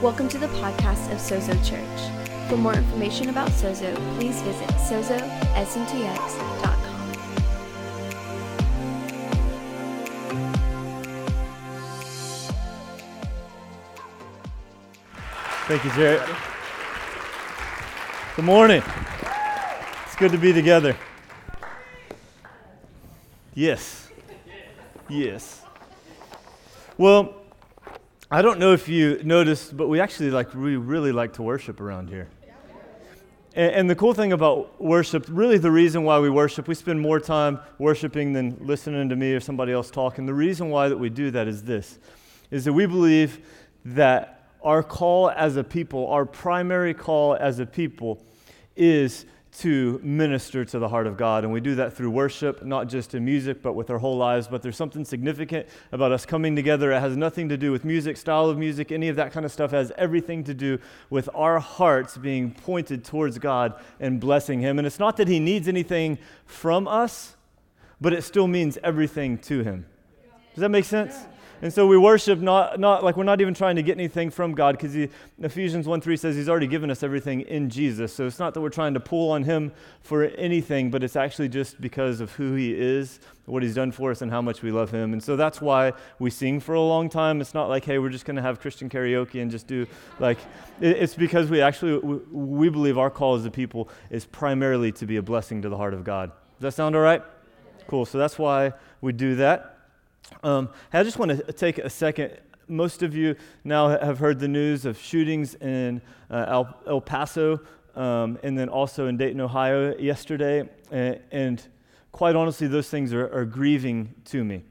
Welcome to the podcast of Sozo Church. For more information about Sozo, please visit sozosntx.com. Thank you, Jarrett. Good morning. It's good to be together. Yes. Yes. Well, I don't know if you noticed, but we actually like we really like to worship around here. And, and the cool thing about worship, really the reason why we worship, we spend more time worshiping than listening to me or somebody else talking. The reason why that we do that is this, is that we believe that our call as a people, our primary call as a people, is to minister to the heart of God. And we do that through worship, not just in music, but with our whole lives. But there's something significant about us coming together. It has nothing to do with music, style of music, any of that kind of stuff. It has everything to do with our hearts being pointed towards God and blessing Him. And it's not that He needs anything from us, but it still means everything to Him. Does that make sense? And so we worship not, not like we're not even trying to get anything from God because Ephesians 1 3 says He's already given us everything in Jesus. So it's not that we're trying to pull on Him for anything, but it's actually just because of who He is, what He's done for us, and how much we love Him. And so that's why we sing for a long time. It's not like, hey, we're just going to have Christian karaoke and just do like, it's because we actually, we, believe our call as a people is primarily to be a blessing to the heart of God. Does that sound all right? Cool. So that's why we do that. Um, I just want to take a second. Most of you now have heard the news of shootings in uh, El, El, Paso um, and then also in Dayton, Ohio yesterday. And, and quite honestly, those things are, are grieving to me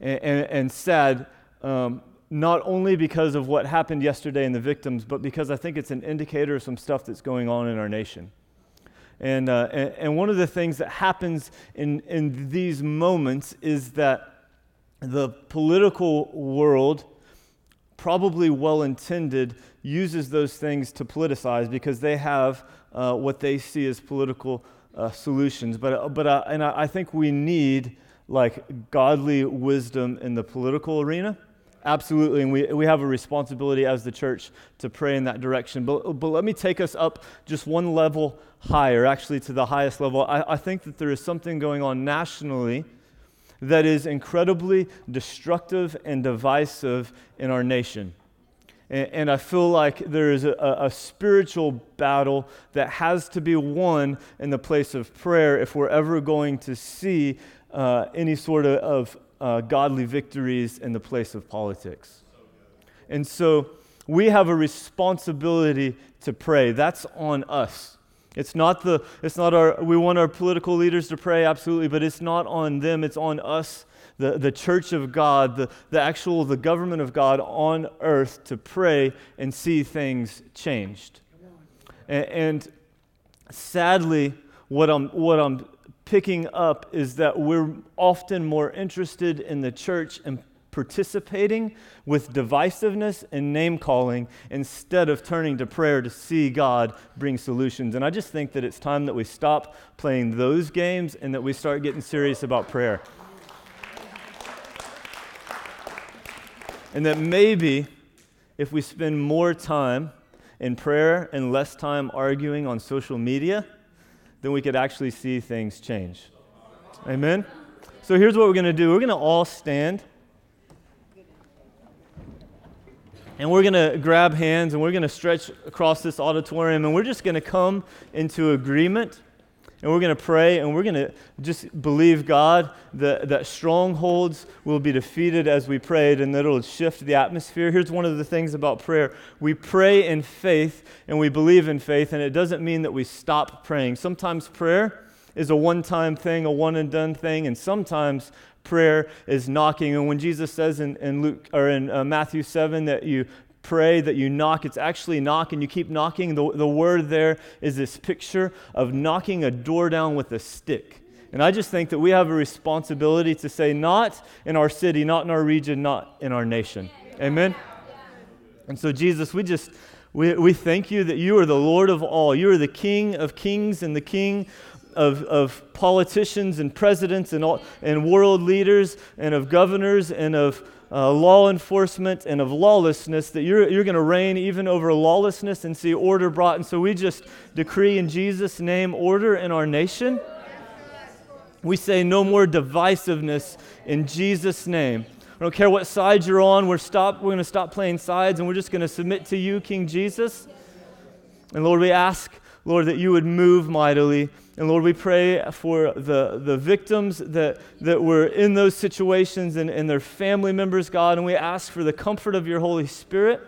and, and, and sad. Um, not only because of what happened yesterday and the victims, but because I think it's an indicator of some stuff that's going on in our nation. And, uh, and, and, one of the things that happens in, in these moments is that the political world, probably well intended, uses those things to politicize because they have uh, what they see as political uh, solutions. But, uh, but uh, and I, think we need like godly wisdom in the political arena. Absolutely, and we, we have a responsibility as the church to pray in that direction. But, but let me take us up just one level higher, actually to the highest level. I, I think that there is something going on nationally that is incredibly destructive and divisive in our nation. And, and I feel like there is a, a, spiritual battle that has to be won in the place of prayer if we're ever going to see uh, any sort of, of uh, godly victories in the place of politics. And so we have a responsibility to pray. That's on us. It's not the, it's not our, we want our political leaders to pray, absolutely, but it's not on them, it's on us, the, the church of God, the, the actual, the government of God on earth to pray and see things changed. And, and sadly, what I'm, what I'm picking up is that we're often more interested in the church and participating with divisiveness and name calling instead of turning to prayer to see God bring solutions. And I just think that it's time that we stop playing those games and that we start getting serious about prayer. And that maybe if we spend more time in prayer and less time arguing on social media, then we could actually see things change. Amen? So here's what we're going to do we're going to all stand. And we're going to grab hands and we're going to stretch across this auditorium and we're just going to come into agreement and we're going to pray and we're going to just believe God that, that strongholds will be defeated as we prayed and that it'll shift the atmosphere. Here's one of the things about prayer we pray in faith and we believe in faith, and it doesn't mean that we stop praying. Sometimes prayer is a one time thing, a one and done thing, and sometimes prayer is knocking. And when Jesus says in, in Luke or in uh, Matthew 7 that you pray, that you knock, it's actually knock and you keep knocking. The, the word there is this picture of knocking a door down with a stick. And I just think that we have a responsibility to say, not in our city, not in our region, not in our nation. Amen? And so, Jesus, we just. We, we thank you that you are the Lord of all. You are the King of kings and the King of, of politicians and presidents and, all, and world leaders and of governors and of uh, law enforcement and of lawlessness, that you're, you're going to reign even over lawlessness and see order brought. And so we just decree in Jesus' name order in our nation. We say no more divisiveness in Jesus' name. I don't care what side you're on, we're, stop, we're going to stop playing sides and we're just going to submit to you, King Jesus. And Lord, we ask, Lord, that you would move mightily. And Lord, we pray for the, the victims that, that were in those situations and, and their family members, God. And we ask for the comfort of your Holy Spirit.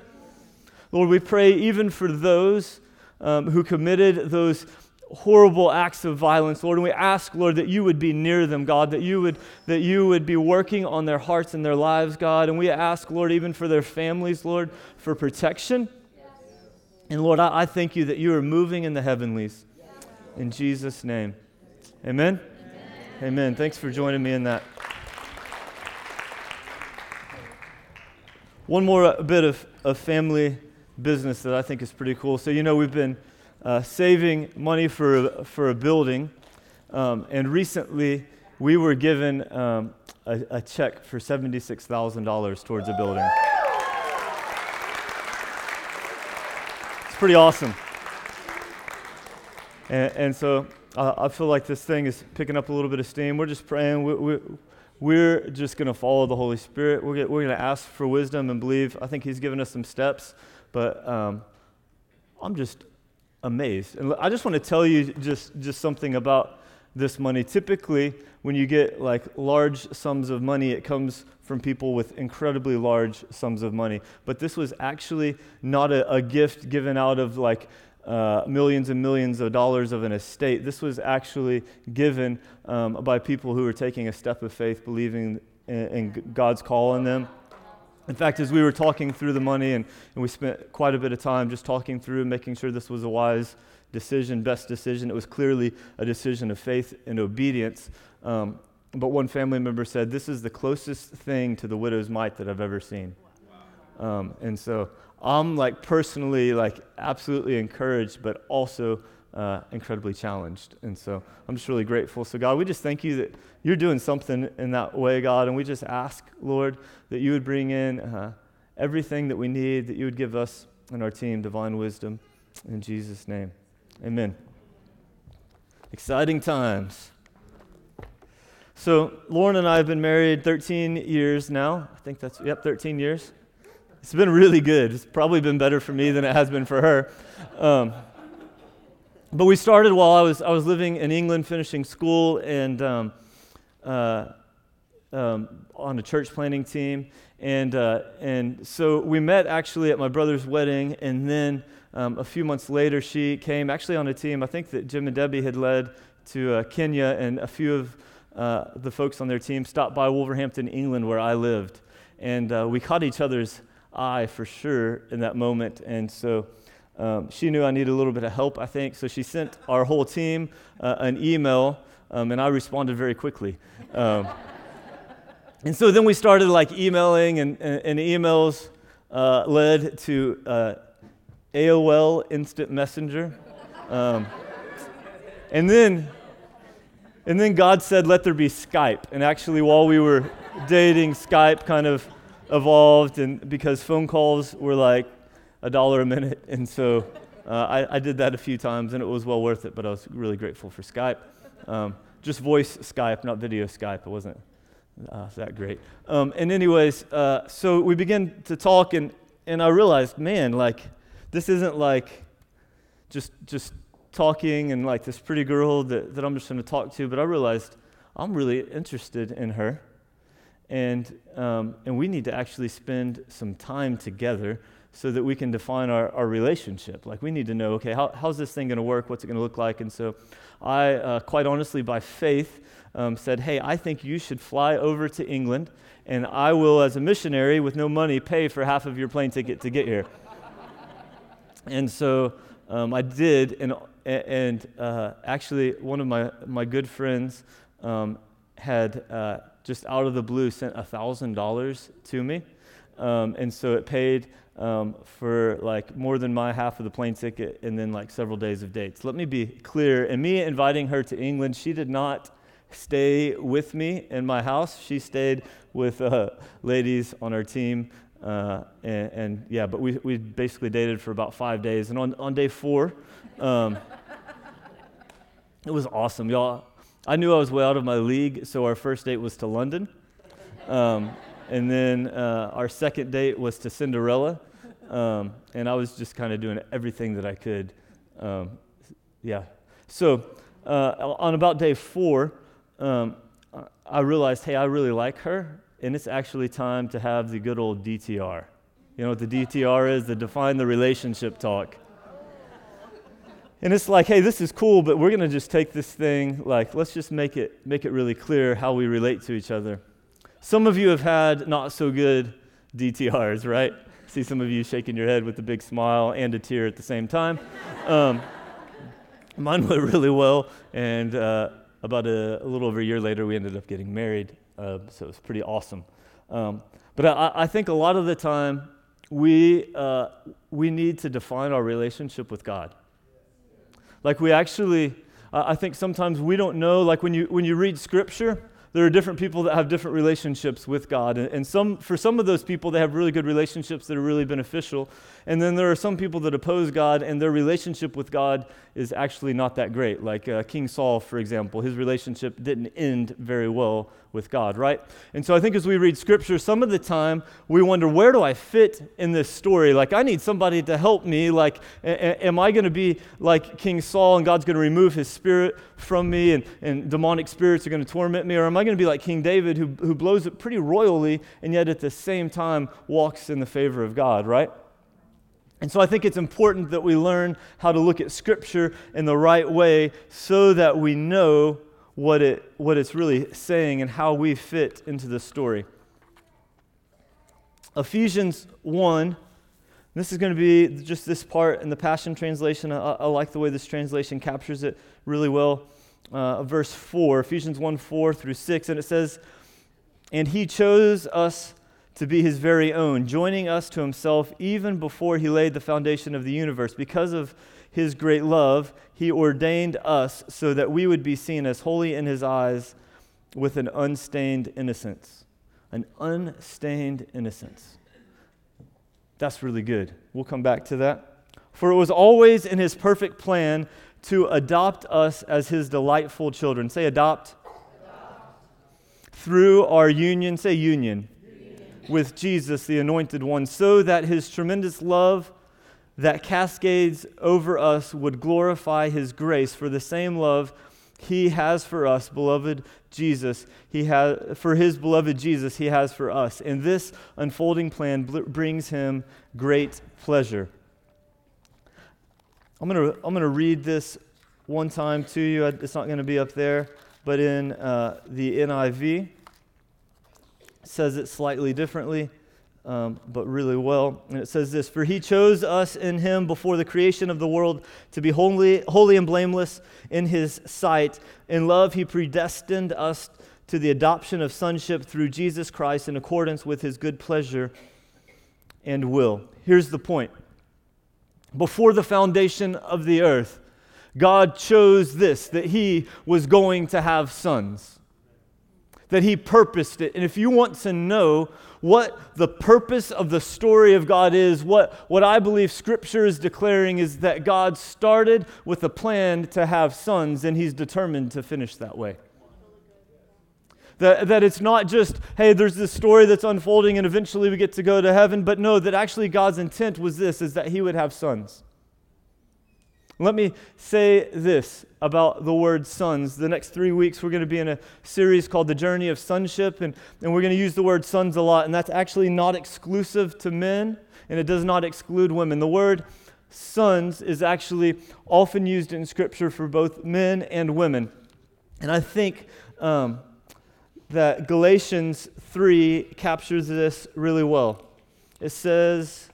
Lord, we pray even for those um, who committed those horrible acts of violence, Lord. And we ask, Lord, that you would be near them, God, that you would, that you would be working on their hearts and their lives, God. And we ask, Lord, even for their families, Lord, for protection. And Lord, I, I thank you that you are moving in the heavenlies. In Jesus' name. Amen? Amen. Amen. Thanks for joining me in that. One more uh, bit of, of family business that I think is pretty cool. So, you know, we've been uh, saving money for, for a building, um, and recently we were given um, a, a check for $76,000 towards a building. It's pretty awesome. And, and so uh, I feel like this thing is picking up a little bit of steam. We're just praying. We, we, we're just going to follow the Holy Spirit. We're, we're going to ask for wisdom and believe. I think He's given us some steps, but um, I'm just amazed. And I just want to tell you just, just something about this money. Typically, when you get like large sums of money, it comes from people with incredibly large sums of money. But this was actually not a, a gift given out of like uh, millions and millions of dollars of an estate. This was actually given um, by people who were taking a step of faith, believing in, in God's call on them. In fact, as we were talking through the money, and, and we spent quite a bit of time just talking through, making sure this was a wise decision, best decision, it was clearly a decision of faith and obedience. Um, but one family member said, This is the closest thing to the widow's mite that I've ever seen. Um, and so I'm like personally, like absolutely encouraged, but also uh, incredibly challenged. And so I'm just really grateful. So, God, we just thank you that you're doing something in that way, God. And we just ask, Lord, that you would bring in uh, everything that we need, that you would give us and our team divine wisdom. In Jesus' name, amen. Exciting times. So, Lauren and I have been married 13 years now. I think that's, yep, 13 years. It's been really good. It's probably been better for me than it has been for her. Um, but we started while I was, I was living in England, finishing school, and um, uh, um, on a church planning team. And, uh, and so we met actually at my brother's wedding, and then um, a few months later, she came actually on a team I think that Jim and Debbie had led to uh, Kenya, and a few of uh, the folks on their team stopped by Wolverhampton, England, where I lived. And uh, we caught each other's eye for sure in that moment. And so um, she knew I needed a little bit of help, I think. So she sent our whole team uh, an email, um, and I responded very quickly. Um, and so then we started like emailing, and, and, and emails uh, led to uh, AOL Instant Messenger. Um, and then and then God said, let there be Skype. And actually, while we were dating, Skype kind of evolved, and because phone calls were like a dollar a minute, and so uh, I, I, did that a few times, and it was well worth it. But I was really grateful for Skype, um, just voice Skype, not video Skype. It wasn't uh, that great. Um, and anyways, uh, so we began to talk, and and I realized, man, like this isn't like just just talking and like this pretty girl that, that I'm just going to talk to, but I realized I'm really interested in her and, um, and we need to actually spend some time together so that we can define our, our relationship. Like, we need to know, okay, how, how's this thing going to work? What's it going to look like? And so I, uh, quite honestly, by faith, um, said, hey, I think you should fly over to England, and I will, as a missionary with no money, pay for half of your plane ticket to get here. and so um, I did, and, and uh, actually, one of my, my good friends um, had. Uh, just out of the blue sent $1,000 to me. Um, and so it paid um, for like more than my half of the plane ticket and then like several days of dates. Let me be clear. And me inviting her to England, she did not stay with me in my house. She stayed with uh, ladies on our team. Uh, and, and, yeah, but we, we basically dated for about five days. And on, on day four, um, it was awesome. Y'all, I knew I was way out of my league, so our first date was to London. Um, and then uh, our second date was to Cinderella. Um, and I was just kind of doing everything that I could. Um, yeah. So uh, on about day four, um, I realized, hey, I really like her, and it's actually time to have the good old DTR. You know what the DTR is? The define the relationship talk. And it's like, hey, this is cool, but we're going to just take this thing, like, let's just make it, make it really clear how we relate to each other. Some of you have had not so good DTRs, right? See some of you shaking your head with a big smile and a tear at the same time. Um, mine went really well, and uh, about a, a, little over a year later, we ended up getting married. Uh, so it was pretty awesome. Um, but I, I, think a lot of the time, we, uh, we need to define our relationship with God. Like we actually, I think sometimes we don't know, like when you, when you read scripture, there are different people that have different relationships with God. And, and some, for some of those people, they have really good relationships that are really beneficial. And then there are some people that oppose God, and their relationship with God is actually not that great. Like uh, King Saul, for example, his relationship didn't end very well with God, right? And so I think as we read scripture, some of the time we wonder, where do I fit in this story? Like, I need somebody to help me. Like, a- am I going to be like King Saul and God's going to remove his spirit from me and, and demonic spirits are going to torment me? Or am I going to be like King David who, who blows it pretty royally and yet at the same time walks in the favor of God, right? And so I think it's important that we learn how to look at Scripture in the right way so that we know what, it, what it's really saying and how we fit into the story. Ephesians 1, this is going to be just this part in the Passion Translation. I, I like the way this translation captures it really well. Uh, verse 4, Ephesians 1 4 through 6, and it says, And he chose us to be his very own, joining us to himself even before he laid the foundation of the universe. Because of his great love, he ordained us so that we would be seen as holy in his eyes with an unstained innocence. An unstained innocence. That's really good. We'll come back to that. For it was always in his perfect plan to adopt us as his delightful children. Say, adopt. adopt. Through our union, say, union with Jesus, the anointed one, so that his tremendous love that cascades over us would glorify his grace for the same love he has for us, beloved Jesus, he has for his beloved Jesus, he has for us. And this unfolding plan bl- brings him great pleasure. I'm going to I'm going to read this one time to you. It's not going to be up there, but in uh, the NIV says it slightly differently, um, but really well. And it says this For he chose us in him before the creation of the world to be holy, holy and blameless in his sight. In love, he predestined us to the adoption of sonship through Jesus Christ in accordance with his good pleasure and will. Here's the point before the foundation of the earth, God chose this that he was going to have sons that He purposed it. And if you want to know what the purpose of the story of God is, what, what I believe Scripture is declaring is that God started with a plan to have sons, and He's determined to finish that way. That, that it's not just, hey, there's this story that's unfolding and eventually we get to go to heaven, but no, that actually God's intent was this, is that He would have sons. Let me say this about the word sons. The next three weeks, we're going to be in a series called The Journey of Sonship, and, and we're going to use the word sons a lot, and that's actually not exclusive to men, and it does not exclude women. The word sons is actually often used in Scripture for both men and women. And I think um, that Galatians 3 captures this really well. It says,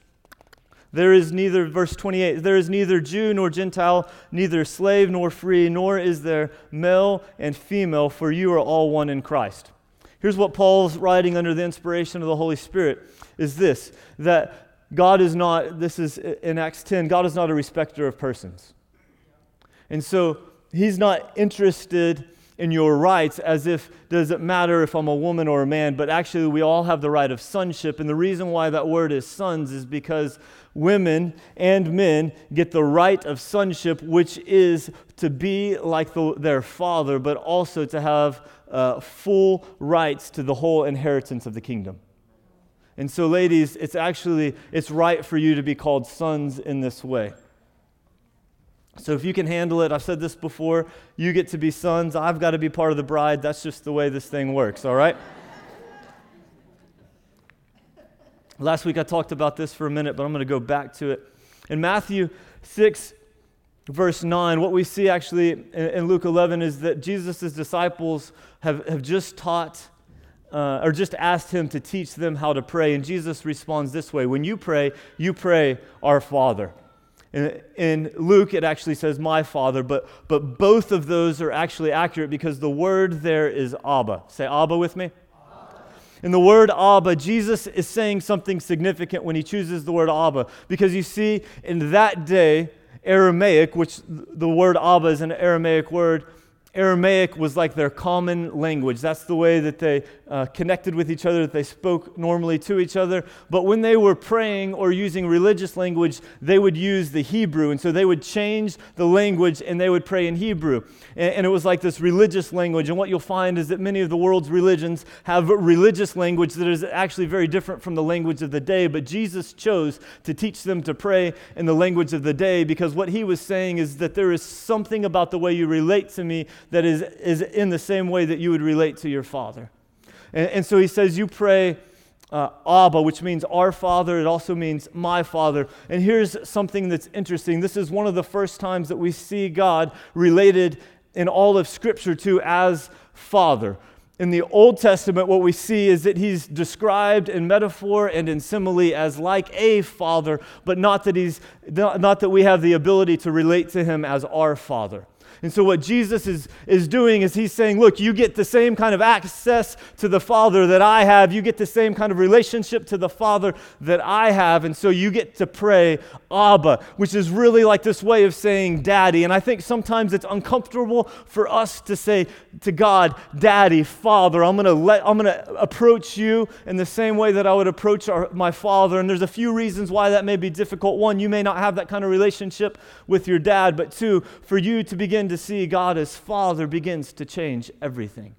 there is neither, verse 28, there is neither Jew nor Gentile, neither slave nor free, nor is there male and female, for you are all one in Christ. Here's what Paul's writing under the inspiration of the Holy Spirit is this that God is not, this is in Acts 10, God is not a respecter of persons. And so he's not interested in your rights as if does it matter if I'm a woman or a man, but actually we all have the right of sonship. And the reason why that word is sons is because women and men get the right of sonship, which is to be like the, their father, but also to have uh, full rights to the whole inheritance of the kingdom. And so, ladies, it's actually it's right for you to be called sons in this way. So if you can handle it, I've said this before, you get to be sons, I've got to be part of the bride. That's just the way this thing works, all right? Last week I talked about this for a minute, but I'm going to go back to it. In Matthew 6, verse 9, what we see actually in, Luke 11 is that Jesus' disciples have, have just taught uh, or just asked him to teach them how to pray. And Jesus responds this way When you pray, you pray, Our Father. In, in, Luke, it actually says my father, but, but both of those are actually accurate because the word there is Abba. Say Abba with me. In the word Abba, Jesus is saying something significant when he chooses the word Abba. Because you see, in that day, Aramaic, which the word Abba is an Aramaic word, Aramaic was like their common language. That's the way that they uh, connected with each other, that they spoke normally to each other. But when they were praying or using religious language, they would use the Hebrew. And so they would change the language and they would pray in Hebrew. And, and it was like this religious language. And what you'll find is that many of the world's religions have religious language that is actually very different from the language of the day. But Jesus chose to teach them to pray in the language of the day because what he was saying is that there is something about the way you relate to me that is, is in the same way that you would relate to your father. And, and so he says, You pray uh, Abba, which means our Father. It also means my Father. And here's something that's interesting. This is one of the first times that we see God related in all of Scripture to as Father. In the Old Testament, what we see is that he's described in metaphor and in simile as like a father, but not that, he's, not that we have the ability to relate to him as our Father. And so, what Jesus is, is doing is he's saying, Look, you get the same kind of access to the Father that I have. You get the same kind of relationship to the Father that I have. And so, you get to pray Abba, which is really like this way of saying daddy. And I think sometimes it's uncomfortable for us to say to God, Daddy, Father. I'm going to let I'm going to approach you in the same way that I would approach our, my father. And there's a few reasons why that may be difficult. One, you may not have that kind of relationship with your dad. But two, for you to begin to see God as Father begins to change everything.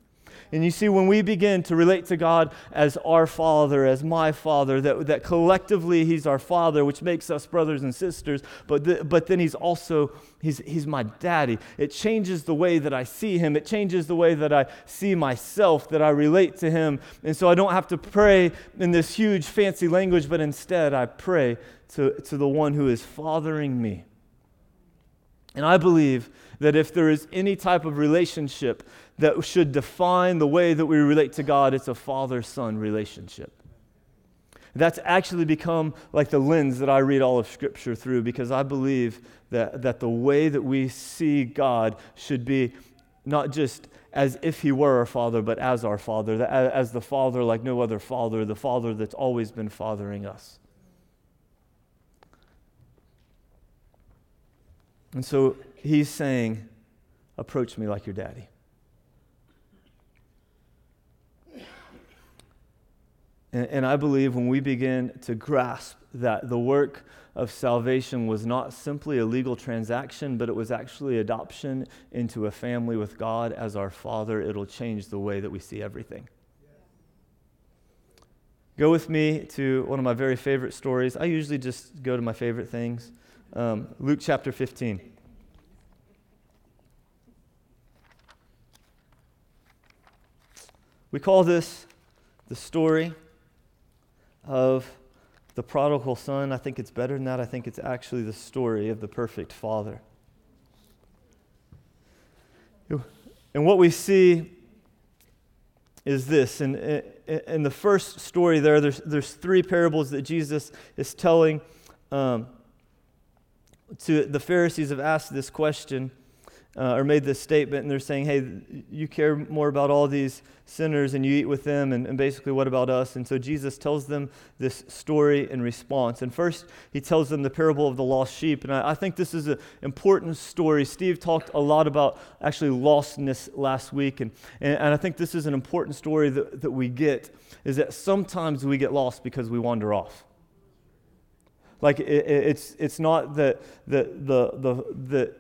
And you see, when we begin to relate to God as our Father, as my Father, that, that collectively He's our Father, which makes us brothers and sisters, but, but then He's also, he's, he's my daddy. It changes the way that I see Him. It changes the way that I see myself, that I relate to Him. And so I don't have to pray in this huge fancy language, but instead I pray to, to the one who is fathering me. And I believe that if there is any type of relationship that should define the way that we relate to God, it's a father son relationship. That's actually become like the lens that I read all of Scripture through because I believe that, that the way that we see God should be not just as if He were our Father, but as our Father, as the Father like no other Father, the Father that's always been fathering us. And so he's saying, Approach me like your daddy. And, and, I believe when we begin to grasp that the work of salvation was not simply a legal transaction, but it was actually adoption into a family with God as our Father, it'll change the way that we see everything. Go with me to one of my very favorite stories. I usually just go to my favorite things. Um, Luke chapter 15. We call this the story of the prodigal son. I think it's better than that. I think it's actually the story of the perfect father. And what we see is this. In, in the first story, there, there's, there's three parables that Jesus is telling um, to the Pharisees have asked this question uh, or made this statement, and they're saying, hey, you care more about all these sinners and you eat with them, and, and, basically, what about us? And so Jesus tells them this story in response. And first, he tells them the parable of the lost sheep. And I, I think this is an important story. Steve talked a lot about actually lostness last week, and, and, and I think this is an important story that, that we get, is that sometimes we get lost because we wander off. Like, it, it's, it's not that the, the, the, the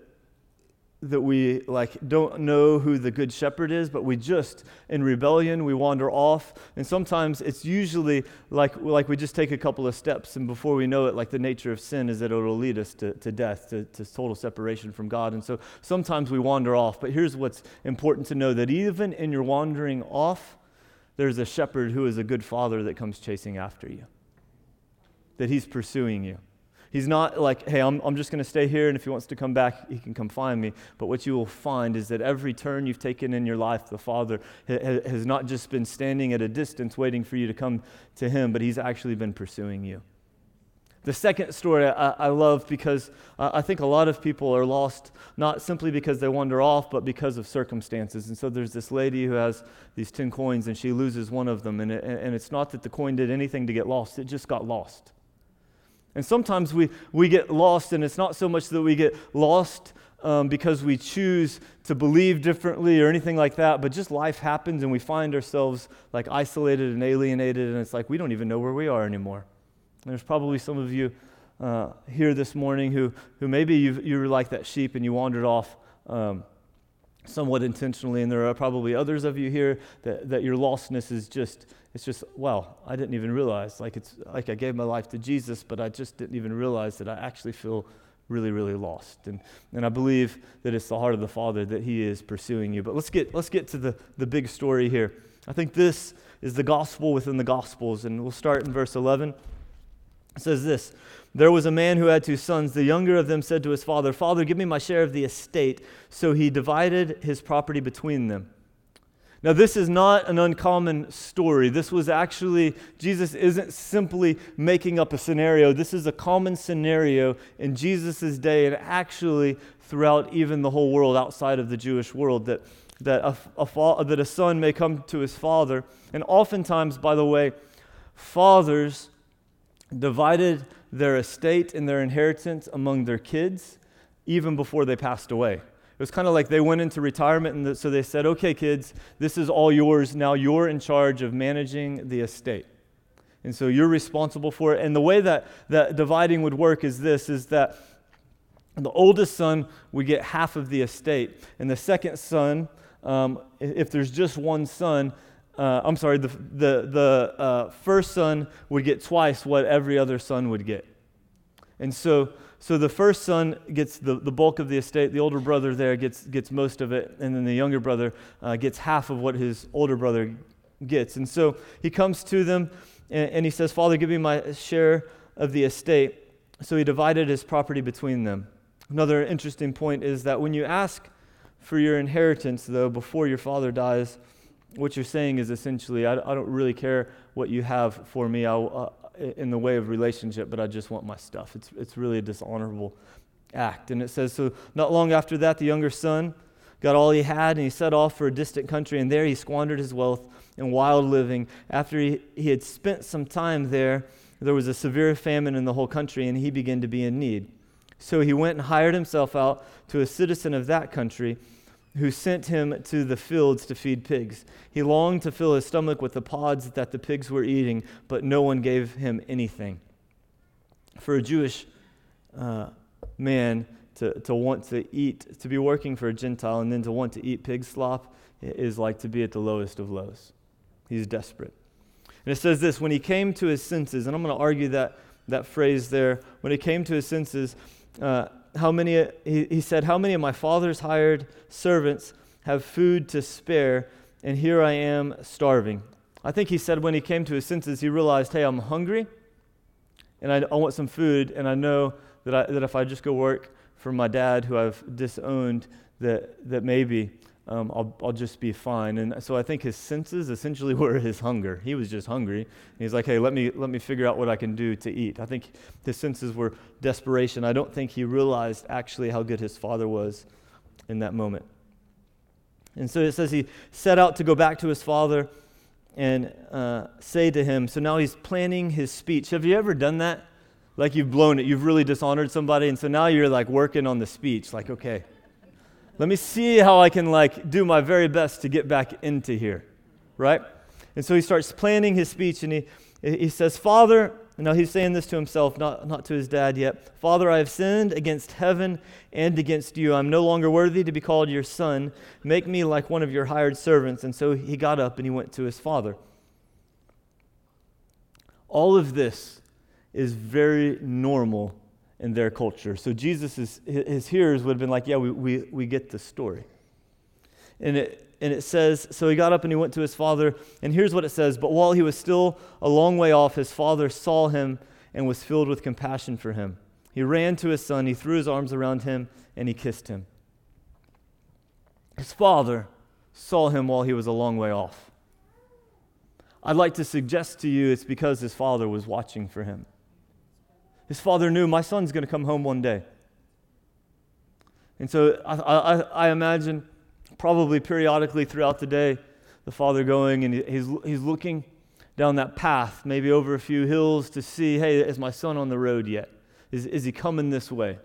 that we like don't know who the good shepherd is but we just in rebellion we wander off. And sometimes it's usually like like we just take a couple of steps and before we know it like the nature of sin is that it'll lead us to, to death to, to total separation from god. And so sometimes we wander off. But here's what's important to know that even in your wandering off there's a shepherd who is a good father that comes chasing after you that he's pursuing you He's not like, hey, I'm, I'm just going to stay here, and if he wants to come back, he can come find me. But what you will find is that every turn you've taken in your life, the Father ha- has not just been standing at a distance waiting for you to come to him, but he's actually been pursuing you. The second story I, I love because uh, I think a lot of people are lost not simply because they wander off, but because of circumstances. And so there's this lady who has these 10 coins and she loses one of them. And, it, and it's not that the coin did anything to get lost, it just got lost. And sometimes we, we get lost, and it's not so much that we get lost um, because we choose to believe differently or anything like that, but just life happens and we find ourselves like isolated and alienated, and it's like we don't even know where we are anymore. And there's probably some of you uh, here this morning who, who maybe you are like that sheep and you wandered off. Um, somewhat intentionally, and there are probably others of you here that, that your lostness is just, it's just, well, I didn't even realize. Like it's like I gave my life to Jesus, but I just didn't even realize that I actually feel really, really lost. And, and I believe that it's the heart of the Father that He is pursuing you. But let's get, let's get to the, the big story here. I think this is the gospel within the gospels, and we'll start in verse 11. It says this There was a man who had two sons. The younger of them said to his father, Father, give me my share of the estate. So he divided his property between them. Now, this is not an uncommon story. This was actually, Jesus isn't simply making up a scenario. This is a common scenario in Jesus' day and actually throughout even the whole world outside of the Jewish world that, that, a, a, that a son may come to his father. And oftentimes, by the way, fathers divided their estate and their inheritance among their kids even before they passed away. It was kind of like they went into retirement, and so they said, Okay, kids, this is all yours. Now you're in charge of managing the estate. And so you're responsible for it. And the way that, that dividing would work is this is that the oldest son would get half of the estate, and the second son, um, if there's just one son, uh, I'm sorry, the, the, the uh, first son would get twice what every other son would get. And so, so the first son gets the, the bulk of the estate, the older brother there gets, gets most of it, and then the younger brother uh, gets half of what his older brother gets. And so he comes to them and, and he says, Father, give me my share of the estate. So he divided his property between them. Another interesting point is that when you ask for your inheritance, though, before your father dies, what you're saying is essentially, I, I don't really care what you have for me uh, in the way of relationship, but I just want my stuff. It's, it's really a dishonorable act. And it says, so not long after that, the younger son got all he had and he set off for a distant country, and there he squandered his wealth in wild living. After he, he had spent some time there, there was a severe famine in the whole country, and he began to be in need. So he went and hired himself out to a citizen of that country who sent him to the fields to feed pigs. He longed to fill his stomach with the pods that the pigs were eating, but no one gave him anything. For a Jewish uh, man to, to want to eat, to be working for a Gentile, and then to want to eat pig slop is like to be at the lowest of lows. He's desperate. And it says this when he came to his senses, and I'm going to argue that, that phrase there, when he came to his senses, uh, how many, he, he said, How many of my father's hired servants have food to spare, and here I am starving? I think he said when he came to his senses, he realized, Hey, I'm hungry, and I, I want some food, and I know that, I, that if I just go work for my dad, who I've disowned, that, that maybe um, I'll, I'll just be fine. And so I think his senses essentially were his hunger. He was just hungry. And he's like, hey, let me, let me figure out what I can do to eat. I think his senses were desperation. I don't think he realized actually how good his father was in that moment. And so it says he set out to go back to his father and uh, say to him, so now he's planning his speech. Have you ever done that? Like you've blown it, you've really dishonored somebody, and so now you're like working on the speech, like, okay, let me see how I can like do my very best to get back into here, right? And so he starts planning his speech and he, he says, Father, now he's saying this to himself, not, not to his dad yet. Father, I have sinned against heaven and against you. I'm no longer worthy to be called your son. Make me like one of your hired servants. And so he got up and he went to his father. All of this is very normal in their culture. So Jesus, is, his hearers would have been like, yeah, we, we, we get the story. And it, and it says, So he got up and he went to his father. And here's what it says But while he was still a long way off, his father saw him and was filled with compassion for him. He ran to his son, he threw his arms around him, and he kissed him. His father saw him while he was a long way off. I'd like to suggest to you it's because his father was watching for him. His father knew my son's going to come home one day. And so I, I, I imagine probably periodically throughout the day, the father going and he's, he's looking down that path, maybe over a few hills to see, hey, is my son on the road yet? Is, is he coming this way?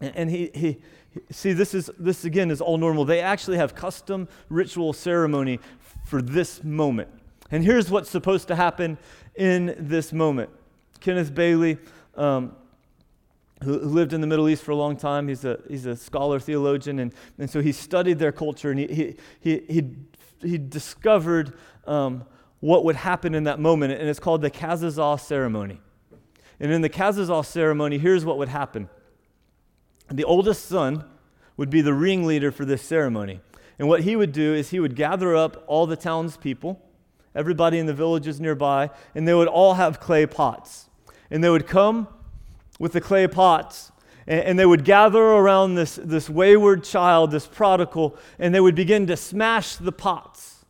And, and he, he, see, this is, this again is all normal. They actually have custom ritual ceremony for this moment. And here's what's supposed to happen in this moment. Kenneth Bailey, um, who lived in the Middle East for a long time. He's a, he's a scholar, theologian, and, and so he studied their culture and he, he, he, he, he discovered um, what would happen in that moment, and it's called the Kazazah ceremony. And in the Kazazah ceremony, here's what would happen the oldest son would be the ringleader for this ceremony. And what he would do is he would gather up all the townspeople, everybody in the villages nearby, and they would all have clay pots. And they would come with the clay pots. And, they would gather around this, this wayward child, this prodigal, and they would begin to smash the pots.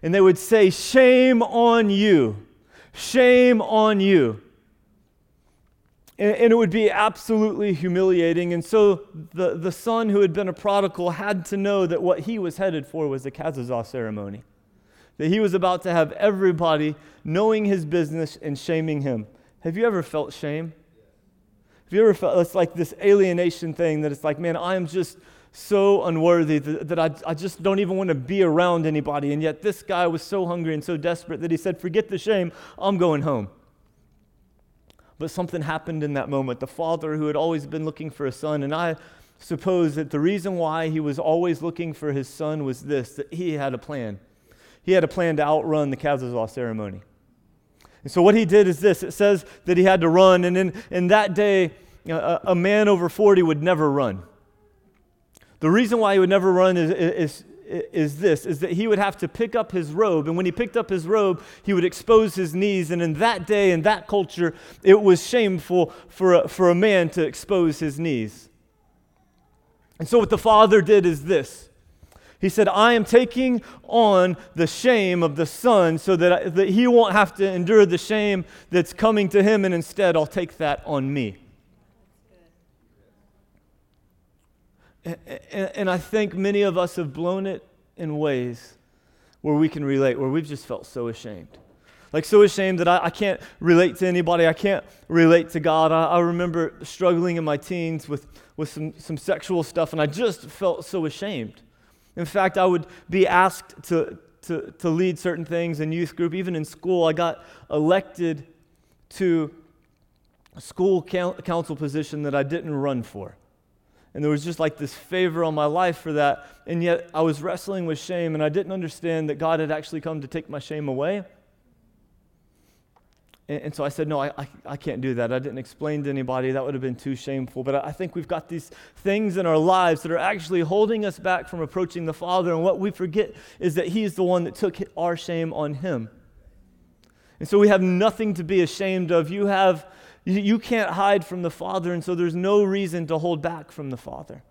And they would say, Shame on you! Shame on you! And, and it would be absolutely humiliating. And so the, the son who had been a prodigal had to know that what he was headed for was the Kazazah ceremony. That he was about to have everybody knowing his business and shaming him. Have you ever felt shame? Have you ever felt it's like this alienation thing that it's like, man, I am just so unworthy that, that I, I just don't even want to be around anybody. And yet this guy was so hungry and so desperate that he said, Forget the shame, I'm going home. But something happened in that moment. The father who had always been looking for a son, and I suppose that the reason why he was always looking for his son was this that he had a plan. He had a plan to outrun the Kazazah ceremony. And so what he did is this. It says that he had to run, and in, in that day, a, a man over 40 would never run. The reason why he would never run is, is, is this is that he would have to pick up his robe and when he picked up his robe he would expose his knees and in that day in that culture it was shameful for a, for a man to expose his knees. And so what the father did is this he said, I am taking on the shame of the son so that, I, that he won't have to endure the shame that's coming to him, and instead I'll take that on me. And, and, I think many of us have blown it in ways where we can relate, where we've just felt so ashamed. Like, so ashamed that I, I can't relate to anybody. I can't relate to God. I, I remember struggling in my teens with, with some, some sexual stuff, and I just felt so ashamed. In fact, I would be asked to, to, to lead certain things in youth group. Even in school, I got elected to a school council position that I didn't run for. And there was just like this favor on my life for that. And yet I was wrestling with shame, and I didn't understand that God had actually come to take my shame away. And, and so I said, No, I, I, I, can't do that. I didn't explain to anybody. That would have been too shameful. But I, I think we've got these things in our lives that are actually holding us back from approaching the Father. And what we forget is that He's the one that took our shame on Him. And so we have nothing to be ashamed of. You have you can't hide from the Father, and so there's no reason to hold back from the Father.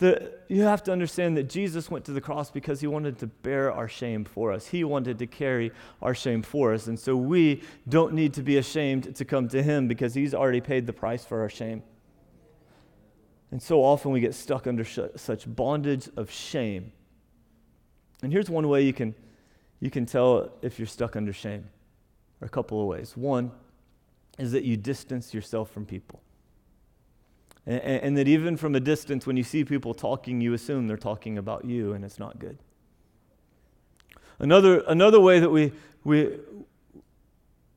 You have to understand that Jesus went to the cross because he wanted to bear our shame for us. He wanted to carry our shame for us. And so we don't need to be ashamed to come to him because he's already paid the price for our shame. And so often we get stuck under sh- such bondage of shame. And here's one way you can, you can tell if you're stuck under shame, or a couple of ways. One is that you distance yourself from people. And, and, that even from a distance, when you see people talking, you assume they're talking about you, and it's not good. Another, another way that we, we,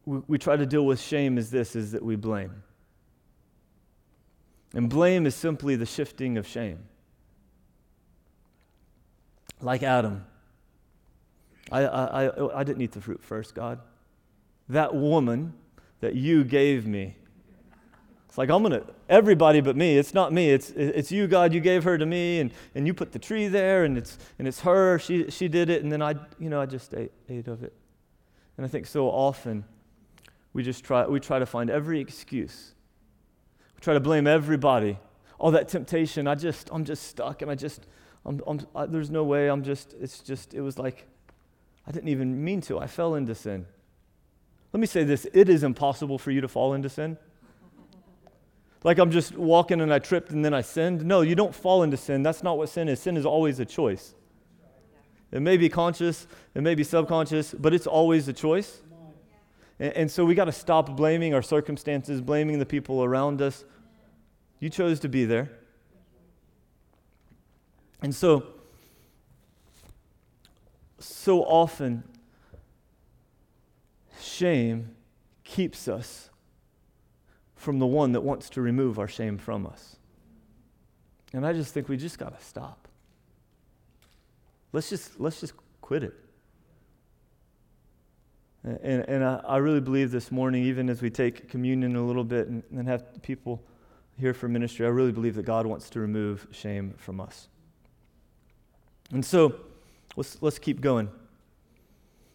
we, try to deal with shame is this, is that we blame. And blame is simply the shifting of shame. Like Adam. I, I, I, I didn't eat the fruit first, God. That woman that you gave me. It's like, I'm going to, everybody but me. It's not me. It's, it's you, God. You gave her to me, and, and you put the tree there, and it's, and it's her. She, she did it, and then I, you know, I just ate, ate of it. And I think so often we just try, we try to find every excuse. We try to blame everybody. All that temptation, I just, I'm just stuck, and I just, I'm, I'm, I, there's no way. I'm just, it's just, it was like, I didn't even mean to. I fell into sin. Let me say this it is impossible for you to fall into sin. Like I'm just walking and I tripped and then I sinned. No, you don't fall into sin. That's not what sin is. Sin is always a choice. It may be conscious, it may be subconscious, but it's always a choice. And, and so we got to stop blaming our circumstances, blaming the people around us. You chose to be there. And so, so often, shame keeps us from the one that wants to remove our shame from us. And I just think we just got to stop. Let's just, let's just quit it. And, and I, I, really believe this morning, even as we take communion a little bit and, and have people here for ministry, I really believe that God wants to remove shame from us. And so let's, let's keep going.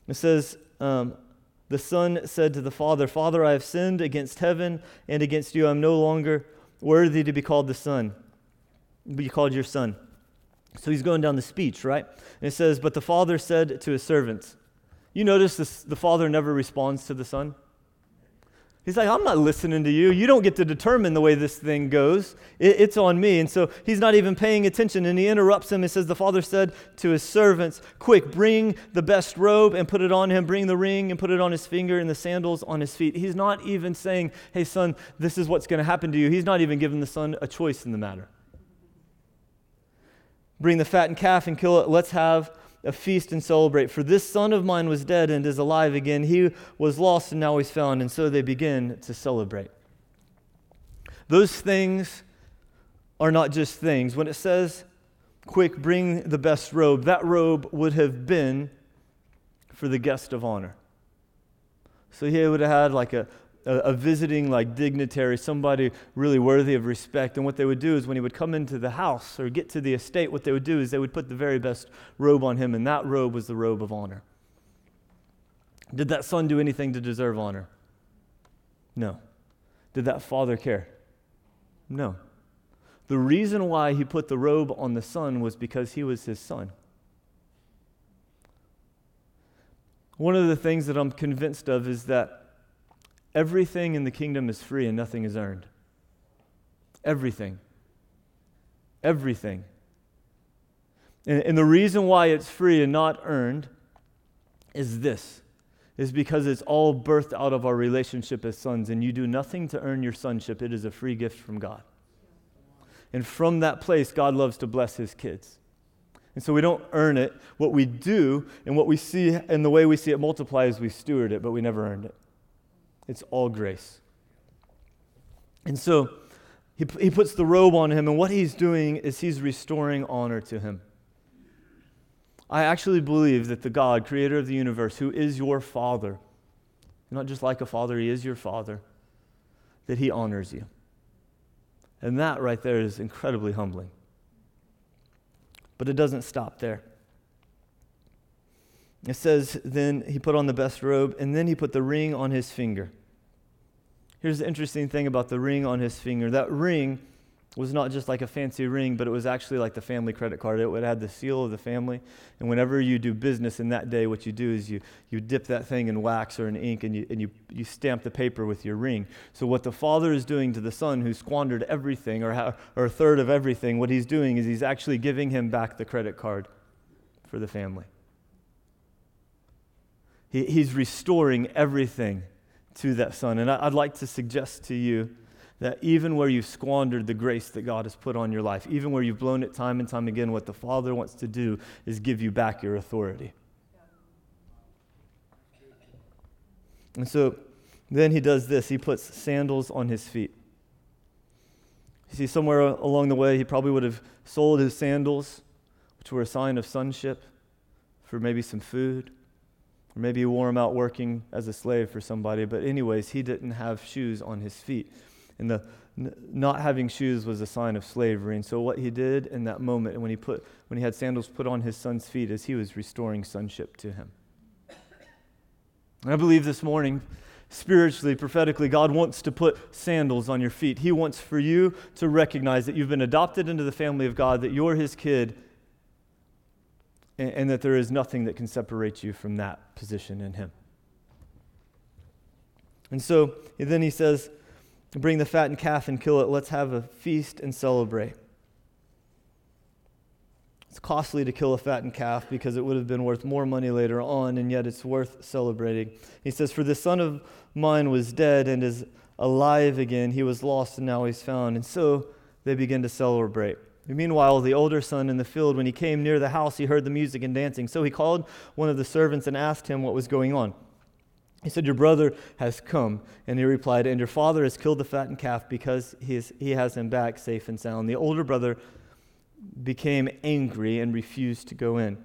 It says, um, the son said to the father, Father, I have sinned against heaven and against you. I'm no longer worthy to be called the son, be called your son. So he's going down the speech, right? And it says, But the father said to his servants, You notice this, the father never responds to the son? He's like, I'm not listening to you. You don't get to determine the way this thing goes. It, it's on me. And so he's not even paying attention. And he interrupts him and says, The father said to his servants, Quick, bring the best robe and put it on him. Bring the ring and put it on his finger and the sandals on his feet. He's not even saying, Hey, son, this is what's going to happen to you. He's not even giving the son a choice in the matter. Bring the fattened calf and kill it. Let's have a feast and celebrate. For this son of mine was dead and is alive again. He was lost and now he's found. And so they begin to celebrate. Those things are not just things. When it says, quick, bring the best robe, that robe would have been for the guest of honor. So he would have had like a, a, a, visiting like dignitary, somebody really worthy of respect. And what they would do is when he would come into the house or get to the estate, what they would do is they would put the very best robe on him, and that robe was the robe of honor. Did that son do anything to deserve honor? No. Did that father care? No. The reason why he put the robe on the son was because he was his son. One of the things that I'm convinced of is that Everything in the kingdom is free and nothing is earned. Everything. Everything. And, and, the reason why it's free and not earned is this is because it's all birthed out of our relationship as sons and you do nothing to earn your sonship it is a free gift from god and from that place god loves to bless his kids and so we don't earn it what we do and what we see and the way we see it multiply is we steward it but we never earned it it's all grace. And so he, he puts the robe on him, and what he's doing is he's restoring honor to him. I actually believe that the God, creator of the universe, who is your father, not just like a father, he is your father, that he honors you. And that right there is incredibly humbling. But it doesn't stop there. It says, then he put on the best robe, and then he put the ring on his finger. Here's the interesting thing about the ring on his finger that ring was not just like a fancy ring, but it was actually like the family credit card. It would have the seal of the family. And whenever you do business in that day, what you do is you, you dip that thing in wax or in ink and, you, and you, you stamp the paper with your ring. So, what the father is doing to the son who squandered everything or, ha- or a third of everything, what he's doing is he's actually giving him back the credit card for the family. He, he's restoring everything to that son. And I'd like to suggest to you that even where you've squandered the grace that God has put on your life, even where you've blown it time and time again, what the Father wants to do is give you back your authority. And so then he does this he puts sandals on his feet. You see, somewhere along the way, he probably would have sold his sandals, which were a sign of sonship, for maybe some food. Or maybe he wore them out working as a slave for somebody. But, anyways, he didn't have shoes on his feet. And the n- not having shoes was a sign of slavery. And so what he did in that moment, when he put when he had sandals put on his son's feet, is he was restoring sonship to him. And I believe this morning, spiritually, prophetically, God wants to put sandals on your feet. He wants for you to recognize that you've been adopted into the family of God, that you're his kid, and, and that there is nothing that can separate you from that position in him. And so then he says, Bring the fattened calf and kill it. Let's have a feast and celebrate. It's costly to kill a fattened calf because it would have been worth more money later on, and yet it's worth celebrating. He says, For the son of mine was dead and is alive again. He was lost and now he's found. And so they begin to celebrate. Meanwhile, the older son in the field, when he came near the house, he heard the music and dancing. So he called one of the servants and asked him what was going on. He said, Your brother has come. And he replied, And your father has killed the fattened calf because he, is, he has him back safe and sound. The older brother became angry and refused to go in.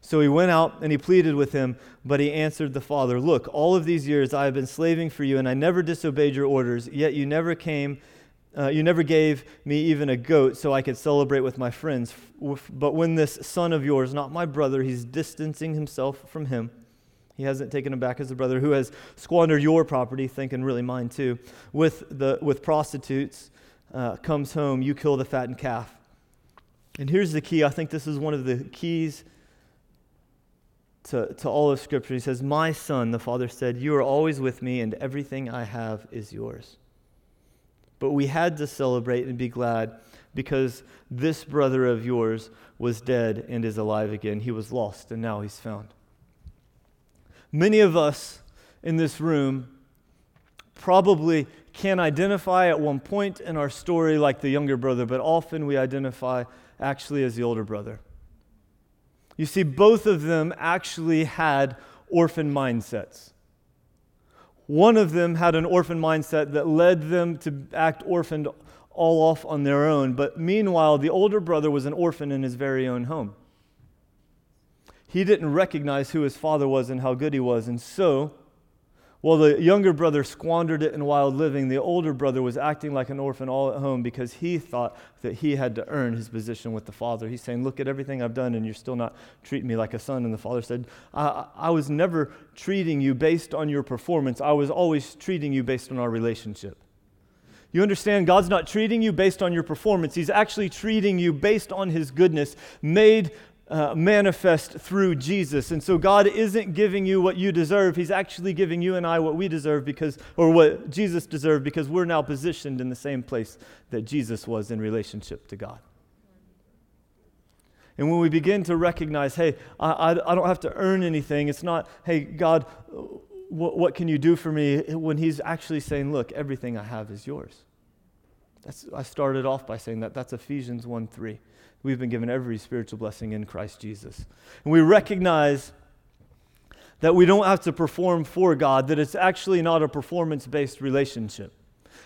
So he went out and he pleaded with him, but he answered the father, Look, all of these years I have been slaving for you, and I never disobeyed your orders, yet you never came. Uh, you never gave me even a goat so I could celebrate with my friends. But when this son of yours, not my brother, he's distancing himself from him, he hasn't taken him back as a brother who has squandered your property, thinking really mine too, with, the, with prostitutes, uh, comes home, you kill the fattened calf. And here's the key. I think this is one of the keys to, to all of Scripture. He says, My son, the father said, You are always with me, and everything I have is yours. But we had to celebrate and be glad because this brother of yours was dead and is alive again. He was lost, and now he's found. Many of us in this room probably can identify at one point in our story like the younger brother, but often we identify actually as the older brother. You see, both of them actually had orphan mindsets. One of them had an orphan mindset that led them to act orphaned all off on their own, but meanwhile, the older brother was an orphan in his very own home he didn't recognize who his father was and how good he was. And so, while the younger brother squandered it in wild living, the older brother was acting like an orphan all at home because he thought that he had to earn his position with the father. He's saying, Look at everything I've done, and you're still not treating me like a son. And the father said, I, I was never treating you based on your performance, I was always treating you based on our relationship. You understand, God's not treating you based on your performance. He's actually treating you based on His goodness, made uh, manifest through Jesus. And so God isn't giving you what you deserve. He's actually giving you and I what we deserve because, or what Jesus deserved because we're now positioned in the same place that Jesus was in relationship to God. And when we begin to recognize, hey, I, I, I don't have to earn anything, it's not, hey, God, what, what can you do for me? When He's actually saying, look, everything I have is yours. That's, I started off by saying that. That's Ephesians 1 3. We've been given every spiritual blessing in Christ Jesus. And we recognize that we don't have to perform for God, that it's actually not a performance based relationship.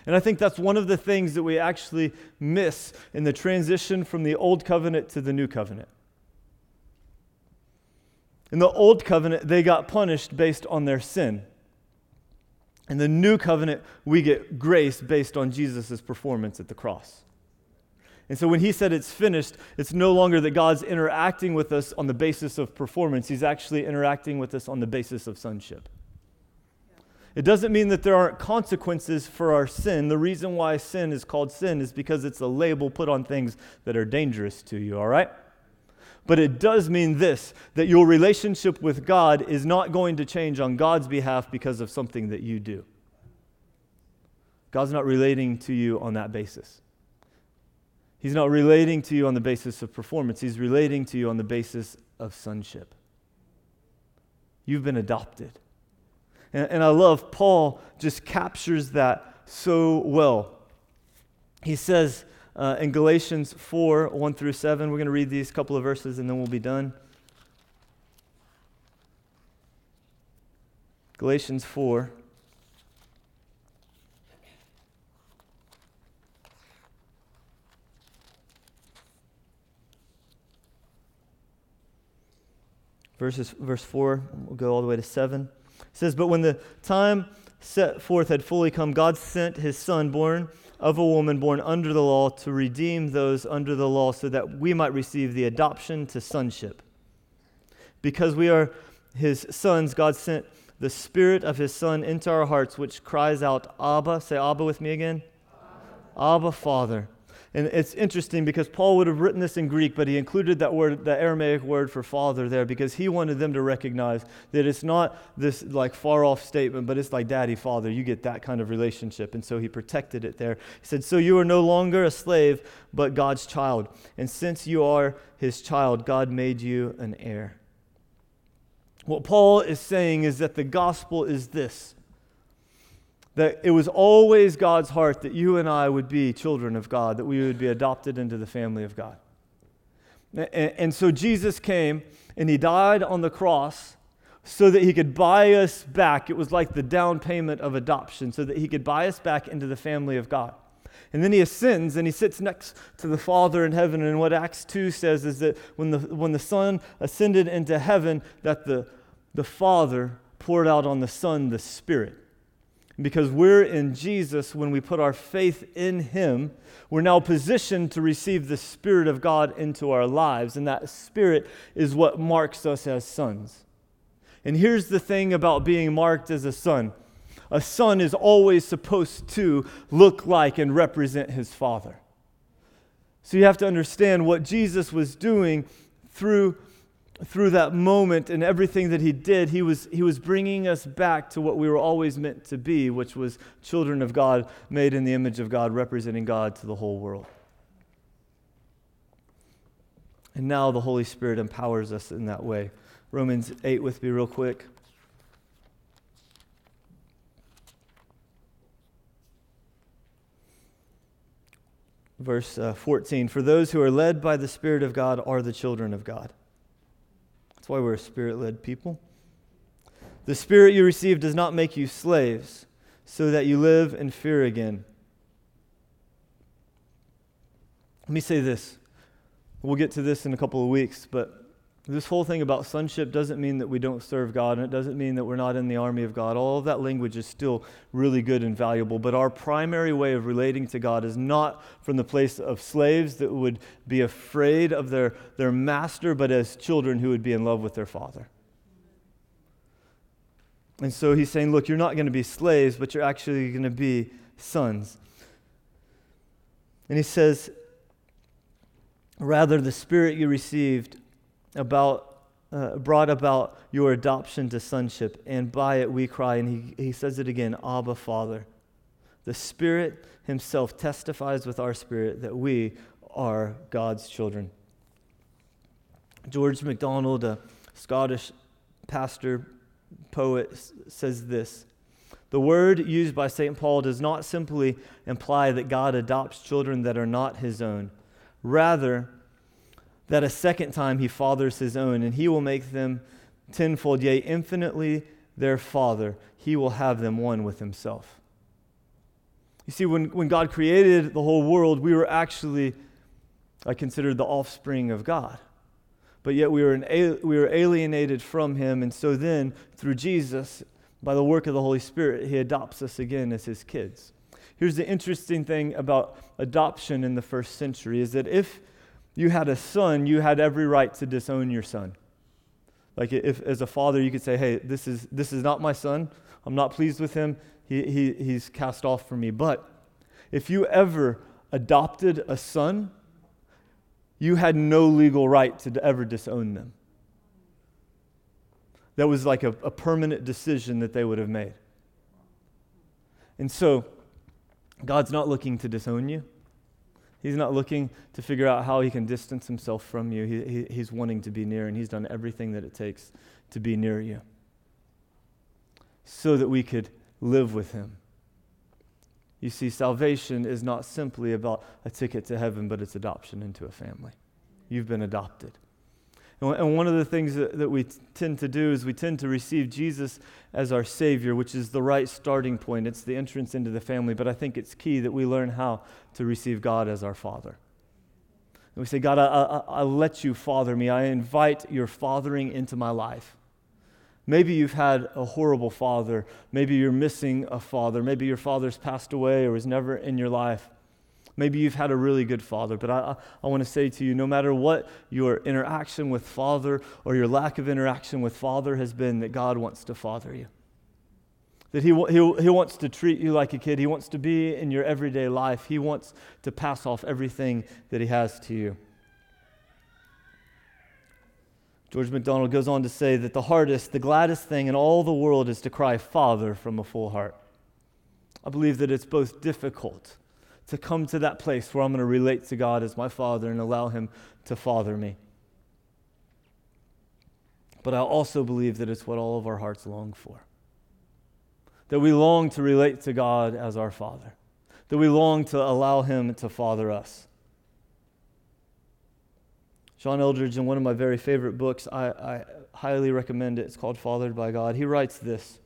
And I think that's one of the things that we actually miss in the transition from the old covenant to the new covenant. In the old covenant, they got punished based on their sin. In the new covenant, we get grace based on Jesus' performance at the cross. And so when he said it's finished, it's no longer that God's interacting with us on the basis of performance. He's actually interacting with us on the basis of sonship. It doesn't mean that there aren't consequences for our sin. The reason why sin is called sin is because it's a label put on things that are dangerous to you, all right? But it does mean this that your relationship with God is not going to change on God's behalf because of something that you do. God's not relating to you on that basis. He's not relating to you on the basis of performance, He's relating to you on the basis of sonship. You've been adopted. And, and I love Paul just captures that so well. He says, uh, in Galatians 4 1 through 7. We're going to read these couple of verses and then we'll be done. Galatians 4. Verses, verse 4, we'll go all the way to 7. It says, But when the time set forth had fully come, God sent his son, born of a woman born under the law to redeem those under the law so that we might receive the adoption to sonship. Because we are his sons, God sent the Spirit of his Son into our hearts, which cries out, Abba. Say Abba with me again. Abba, Abba Father. And it's interesting because Paul would have written this in Greek, but he included that word, the Aramaic word for father there, because he wanted them to recognize that it's not this like far off statement, but it's like daddy, father. You get that kind of relationship. And so he protected it there. He said, So you are no longer a slave, but God's child. And since you are his child, God made you an heir. What Paul is saying is that the gospel is this that it was always God's heart that you and I would be children of God, that we would be adopted into the family of God. And, and, so Jesus came and he died on the cross so that he could buy us back. It was like the down payment of adoption, so that he could buy us back into the family of God. And then he ascends and he sits next to the Father in heaven. And what Acts 2 says is that when the, when the Son ascended into heaven, that the, the Father poured out on the Son the Spirit. Because we're in Jesus, when we put our faith in Him, we're now positioned to receive the Spirit of God into our lives. And that Spirit is what marks us as sons. And here's the thing about being marked as a son a son is always supposed to look like and represent his father. So you have to understand what Jesus was doing through through that moment and everything that he did, he was, he was bringing us back to what we were always meant to be, which was children of God, made in the image of God, representing God to the whole world. And now the Holy Spirit empowers us in that way. Romans 8 with me, real quick. Verse uh, 14 For those who are led by the Spirit of God are the children of God. That's why we're a spirit led people. The spirit you receive does not make you slaves, so that you live in fear again. Let me say this. We'll get to this in a couple of weeks, but this whole thing about sonship doesn't mean that we don't serve God, and it doesn't mean that we're not in the army of God. All of that language is still really good and valuable, but our primary way of relating to God is not from the place of slaves that would be afraid of their, their master, but as children who would be in love with their father. And so he's saying, look, you're not going to be slaves, but you're actually going to be sons. And he says, rather, the spirit you received about uh, brought about your adoption to sonship, and by it we cry, and he, he says it again Abba, Father. The Spirit Himself testifies with our spirit that we are God's children. George MacDonald, a Scottish pastor, poet, says this The word used by St. Paul does not simply imply that God adopts children that are not His own. Rather, that a second time he fathers his own, and he will make them tenfold, yea, infinitely their father. He will have them one with himself. You see, when, when God created the whole world, we were actually, I considered the offspring of God. But yet we were, an, we were alienated from him, and so then, through Jesus, by the work of the Holy Spirit, he adopts us again as his kids. Here's the interesting thing about adoption in the first century is that if you had a son, you had every right to disown your son. Like if as a father you could say, "Hey, this is this is not my son," I'm not pleased with him. He, he, he's cast off from me. But if you ever adopted a son, you had no legal right to ever disown them. That was like a, a permanent decision that they would have made. And so, God's not looking to disown you. He's not looking to figure out how he can distance himself from you. He, he, he's wanting to be near, and he's done everything that it takes to be near you so that we could live with him. You see, salvation is not simply about a ticket to heaven, but it's adoption into a family. You've been adopted. And one of the things that, we tend to do is we tend to receive Jesus as our Savior, which is the right starting point. It's the entrance into the family. But I think it's key that we learn how to receive God as our Father. And we say, God, I, I, I let you father me. I invite your fathering into my life. Maybe you've had a horrible father. Maybe you're missing a father. Maybe your father's passed away or was never in your life. Maybe you've had a really good father, but I, I want to say to you no matter what your interaction with father or your lack of interaction with father has been, that God wants to father you. That he, he, he wants to treat you like a kid. He wants to be in your everyday life. He wants to pass off everything that he has to you. George MacDonald goes on to say that the hardest, the gladdest thing in all the world is to cry, Father, from a full heart. I believe that it's both difficult to come to that place where I'm going to relate to God as my Father and allow Him to father me. But I also believe that it's what all of our hearts long for. That we long to relate to God as our Father, that we long to allow Him to father us. John Eldredge, in one of my very favorite books, I, I highly recommend it. It's called Fathered by God. He writes this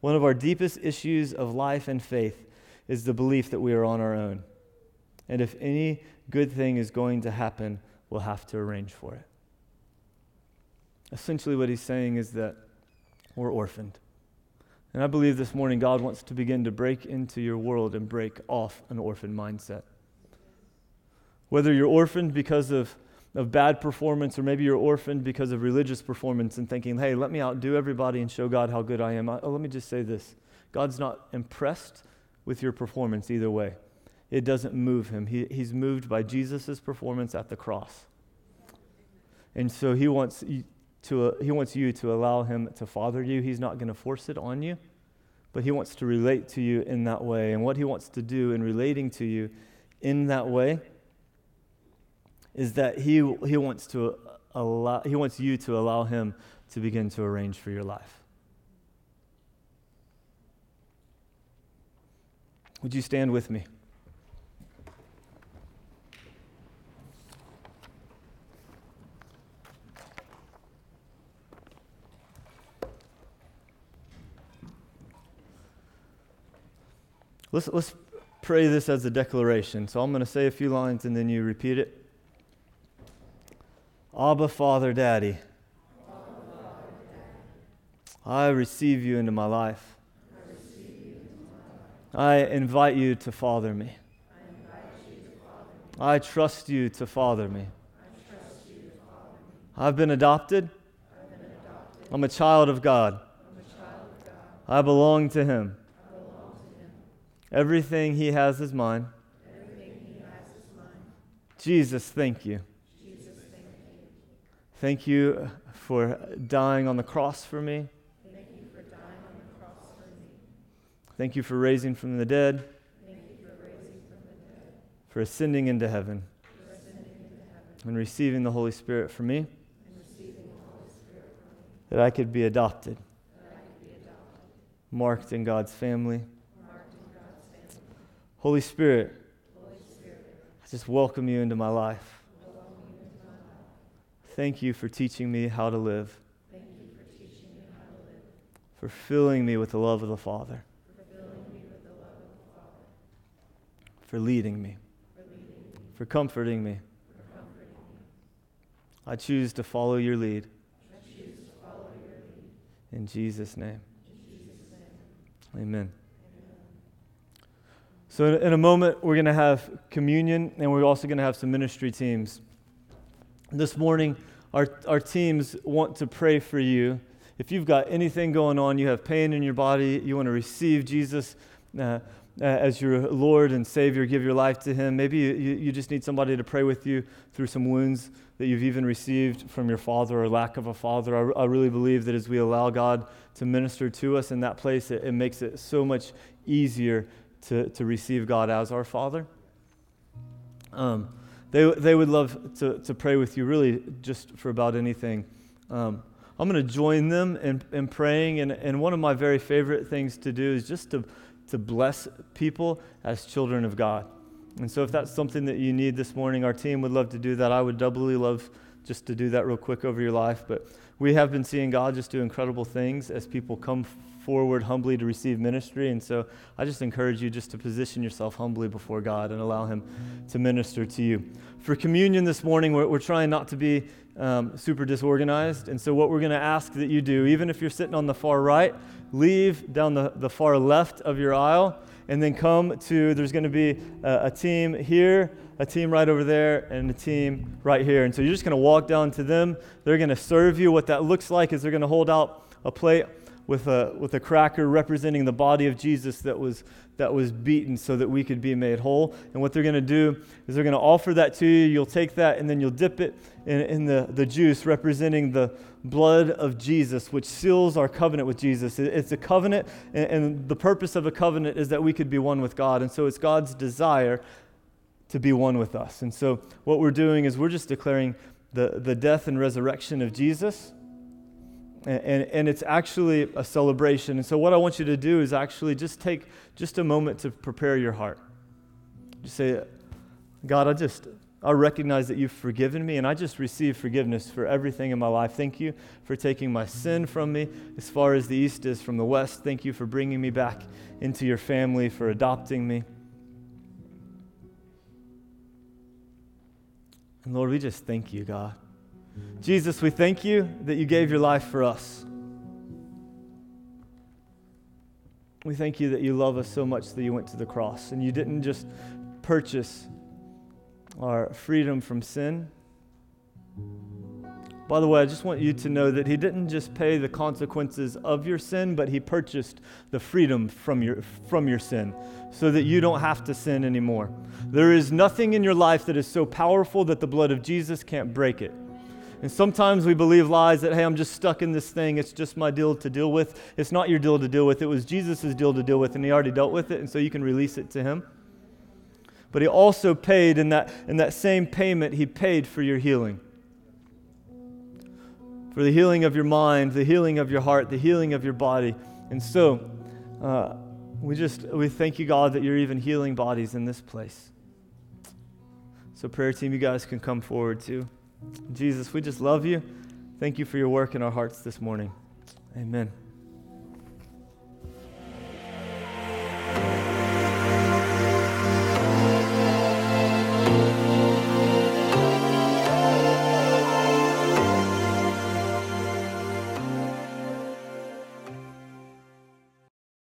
One of our deepest issues of life and faith is the belief that we are on our own. And if any good thing is going to happen, we'll have to arrange for it. Essentially, what he's saying is that we're orphaned. And I believe this morning God wants to begin to break into your world and break off an orphan mindset. Whether you're orphaned because of, of bad performance, or maybe you're orphaned because of religious performance and thinking, hey, let me outdo everybody and show God how good I am. oh, let me just say this God's not impressed with your performance either way. It doesn't move him. He, he's moved by Jesus' performance at the cross. And so he wants, you to, uh, he wants you to allow him to father you. He's not going to force it on you, but he wants to relate to you in that way. And what he wants to do in relating to you in that way is that he, he, wants, to allow, he wants you to allow him to begin to arrange for your life. Would you stand with me? Let's, let's pray this as a declaration. So I'm going to say a few lines and then you repeat it. Abba, Father, Daddy, I receive you into my life. I invite you to father me. I trust you to father me. I've been adopted. I'm a child of God. I belong to Him. Everything He has is mine. Jesus, thank you. Thank you for dying on the cross for me. Thank you for raising from the dead. For, from the dead. for, ascending into heaven. And receiving the Holy Spirit for me. That I could be adopted. Marked in God's family. Holy Spirit, Holy Spirit. I just welcome you into my life. Thank you for teaching me how to live. For filling me with the love of the Father. For leading me, for, comforting me. I choose to follow your lead. In, Jesus name. In Jesus' name. Amen. So, in a moment, we're going to have communion and we're also going to have some ministry teams. This morning, our, our teams want to pray for you if you've got anything going on, you have pain in your body, you want to receive Jesus. Uh, uh, as your Lord and Savior, give your life to Him. Maybe you, you just need somebody to pray with you through some wounds that you've even received from your father or lack of a father. I, I really believe that as we allow God to minister to us in that place, it, it makes it so much easier to, to receive God as our Father. Um, they, they would love to, to pray with you, really, just for about anything. Um, I'm going to join them in, in praying, and, and one of my very favorite things to do is just to to bless people as children of God. And so, if that's something that you need this morning, our team would love to do that. I would doubly love just to do that real quick over your life. But we have been seeing God just do incredible things as people come forward humbly to receive ministry. And so, I just encourage you just to position yourself humbly before God and allow Him to minister to you. For communion this morning, we're, we're trying not to be um, super disorganized. And so, what we're going to ask that you do, even if you're sitting on the far right, leave down the, the far left of your aisle and then come to, there's going to be a, a, team here, a team right over there, and a team right here. And so you're just going to walk down to them. They're going to serve you. What that looks like is they're going to hold out a plate with a, with a cracker representing the body of Jesus that was, that was beaten so that we could be made whole. And what they're going to do is they're going to offer that to you. You'll take that and then you'll dip it in, in the, the juice representing the blood of Jesus, which seals our covenant with Jesus. It's a covenant, and, and the purpose of a covenant is that we could be one with God. And so it's God's desire to be one with us. And so what we're doing is we're just declaring the, the death and resurrection of Jesus and, and, it's actually a celebration. And so, what I want you to do is actually just take just a moment to prepare your heart. Just say, God, I just, I recognize that you've forgiven me, and I just receive forgiveness for everything in my life. Thank you for taking my sin from me as far as the east is from the west. Thank you for bringing me back into your family, for adopting me. And Lord, we just thank you, God. Jesus, we thank you that you gave your life for us. We thank you that you love us so much that you went to the cross and you didn't just purchase our freedom from sin. By the way, I just want you to know that he didn't just pay the consequences of your sin, but he purchased the freedom from your, from your sin so that you don't have to sin anymore. There is nothing in your life that is so powerful that the blood of Jesus can't break it. And sometimes we believe lies that, hey, I'm just stuck in this thing. It's just my deal to deal with. It's not your deal to deal with. It was Jesus' deal to deal with, and he already dealt with it, and so you can release it to him. But he also paid in that, in that same payment, he paid for your healing. For the healing of your mind, the healing of your heart, the healing of your body. And so, uh, we just we thank you, God, that you're even healing bodies in this place. So, prayer team, you guys can come forward too. Jesus, we just love you. Thank you for your work in our hearts this morning. Amen.